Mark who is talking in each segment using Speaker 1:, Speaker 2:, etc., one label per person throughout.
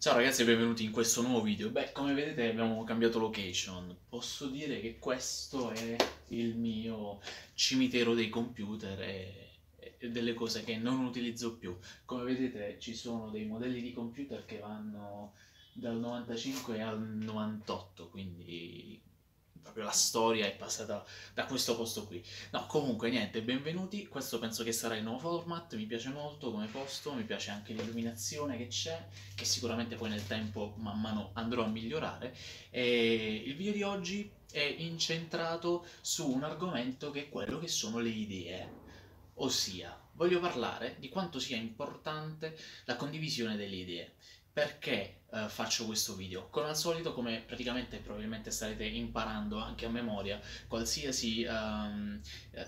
Speaker 1: Ciao ragazzi e benvenuti in questo nuovo video. Beh, come vedete abbiamo cambiato location. Posso dire che questo è il mio cimitero dei computer e, delle cose che non utilizzo più. Come vedete ci sono dei modelli di computer che vanno dal 95 al 98, quindi proprio la storia è passata da questo posto qui. No, comunque niente, benvenuti, questo penso che sarà il nuovo format, mi piace molto come posto, mi piace anche l'illuminazione che c'è, che sicuramente poi nel tempo man mano andrò a migliorare. E il video di oggi è incentrato su un argomento che è quello che sono le idee, ossia voglio parlare di quanto sia importante la condivisione delle idee. Perché uh, faccio questo video? Come al solito, come praticamente probabilmente starete imparando anche a memoria, qualsiasi um,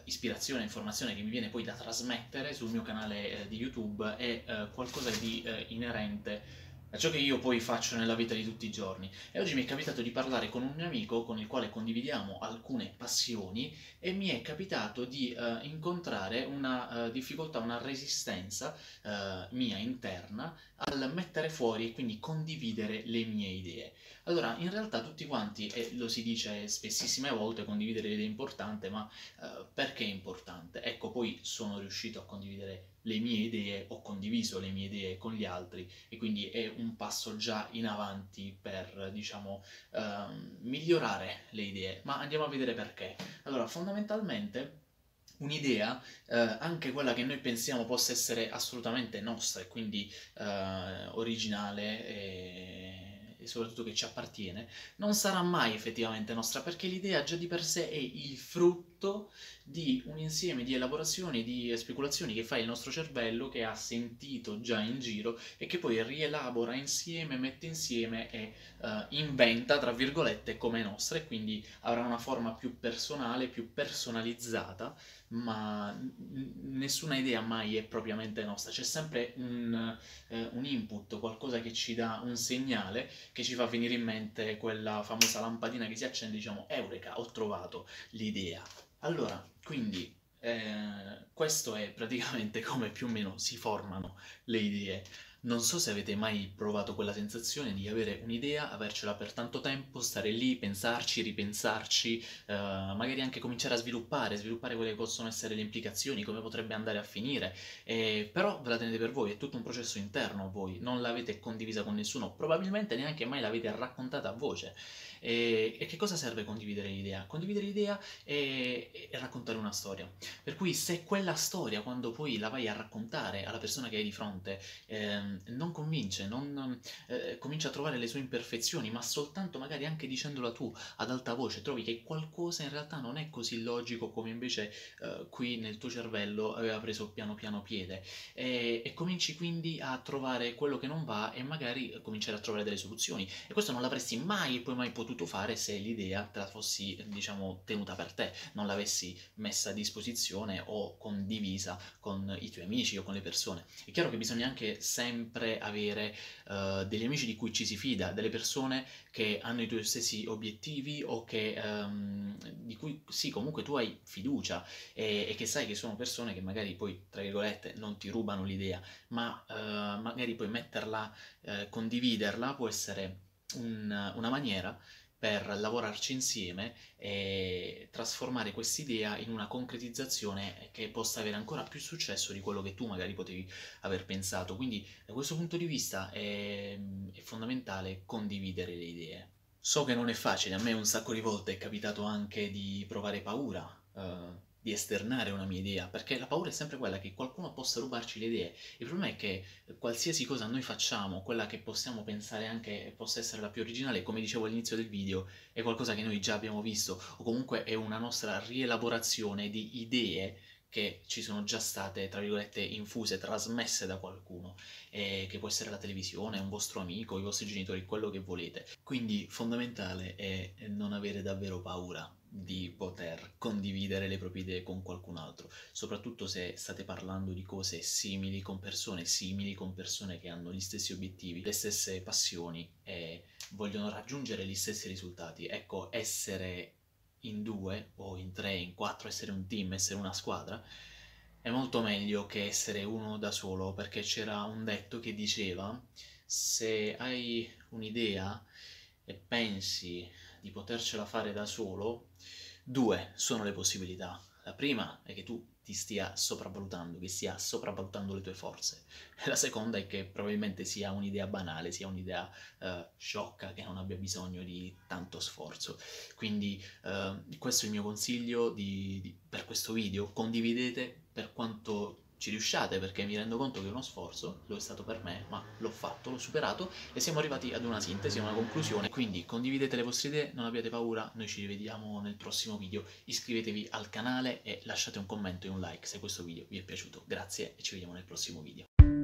Speaker 1: ispirazione, informazione che mi viene poi da trasmettere sul mio canale uh, di YouTube è uh, qualcosa di inerente a ciò che io poi faccio nella vita di tutti i giorni. E oggi mi è capitato di parlare con un mio amico con il quale condividiamo alcune passioni e mi è capitato di uh, incontrare una uh, difficoltà, una resistenza uh, mia interna al mettere fuori e quindi condividere le mie idee. Allora, in realtà tutti quanti, e lo si dice spessissime volte, condividere le idee è importante, ma perché è importante? Ecco, poi sono riuscito a condividere le mie idee, ho condiviso le mie idee con gli altri e quindi è un passo già in avanti per, diciamo, ehm, migliorare le idee. Ma andiamo a vedere perché. Allora, fondamentalmente un'idea, eh, anche quella che noi pensiamo possa essere assolutamente nostra e quindi eh, originale e e soprattutto che ci appartiene, non sarà mai effettivamente nostra perché l'idea già di per sé è il frutto di un insieme di elaborazioni, di speculazioni che fa il nostro cervello che ha sentito già in giro e che poi rielabora insieme, mette insieme e uh, inventa, tra virgolette, come nostra e quindi avrà una forma più personale, più personalizzata, ma nessuna idea mai è propriamente nostra, c'è sempre un, uh, un input, qualcosa che ci dà un segnale che ci fa venire in mente quella famosa lampadina che si accende, diciamo, eureka, ho trovato l'idea. Allora, quindi eh, questo è praticamente come più o meno si formano le idee. Non so se avete mai provato quella sensazione di avere un'idea, avercela per tanto tempo, stare lì, pensarci, ripensarci, eh, magari anche cominciare a sviluppare, sviluppare quelle che possono essere le implicazioni, come potrebbe andare a finire, eh, però ve la tenete per voi, è tutto un processo interno a voi, non l'avete condivisa con nessuno, probabilmente neanche mai l'avete raccontata a voce. E, e che cosa serve condividere l'idea? Condividere l'idea è, è, raccontare una storia. Per cui se quella storia, quando poi la vai a raccontare alla persona che hai di fronte, eh, non convince, non eh, comincia a trovare le sue imperfezioni, ma soltanto magari anche dicendola tu ad alta voce, trovi che qualcosa in realtà non è così logico come invece eh, qui nel tuo cervello aveva preso piano piano piede. E, e cominci quindi a trovare quello che non va e magari cominciare a trovare delle soluzioni. E questo non l'avresti mai e poi mai potuto potuto fare se l'idea te la fossi, diciamo, tenuta per te, non l'avessi messa a disposizione o condivisa con i tuoi amici o con le persone. È chiaro che bisogna anche sempre avere uh, degli amici di cui ci si fida, delle persone che hanno i tuoi stessi obiettivi o che, um, di cui sì, comunque tu hai fiducia e, e, che sai che sono persone che magari poi, tra virgolette, non ti rubano l'idea, ma uh, magari puoi metterla, uh, condividerla può essere un, una maniera per lavorarci insieme e trasformare quest'idea in una concretizzazione che possa avere ancora più successo di quello che tu magari potevi aver pensato. Quindi da questo punto di vista è, è fondamentale condividere le idee. So che non è facile, a me un sacco di volte è capitato anche di provare paura. Uh, di esternare una mia idea, perché la paura è sempre quella che qualcuno possa rubarci le idee. Il problema è che qualsiasi cosa noi facciamo, quella che possiamo pensare anche possa essere la più originale, come dicevo all'inizio del video, è qualcosa che noi già abbiamo visto, o comunque è una nostra rielaborazione di idee che ci sono già state, tra virgolette, infuse, trasmesse da qualcuno, eh, che può essere la televisione, un vostro amico, i vostri genitori, quello che volete. Quindi fondamentale è non avere davvero paura di poter condividere le proprie idee con qualcun altro, soprattutto se state parlando di cose simili con persone simili, con persone che hanno gli stessi obiettivi, le stesse passioni e vogliono raggiungere gli stessi risultati. Ecco, essere in due o in tre, in quattro, essere un team, essere una squadra, è molto meglio che essere uno da solo, perché c'era un detto che diceva Se hai un'idea e pensi di potercela fare da solo, due sono le possibilità. La prima è che tu ti stia sopravvalutando, che stia sopravvalutando le tue forze. La seconda è che probabilmente sia un'idea banale, sia un'idea uh, sciocca, che non abbia bisogno di tanto sforzo. Quindi uh, questo è il mio consiglio di, di, per questo video. Condividete per quanto ci riusciate perché mi rendo conto che è uno sforzo, lo è stato per me, ma l'ho fatto, l'ho superato e siamo arrivati ad una sintesi, a una conclusione. Quindi condividete le vostre idee, non abbiate paura, noi ci rivediamo nel prossimo video. Iscrivetevi al canale e lasciate un commento e un like se questo video vi è piaciuto. Grazie e ci vediamo nel prossimo video.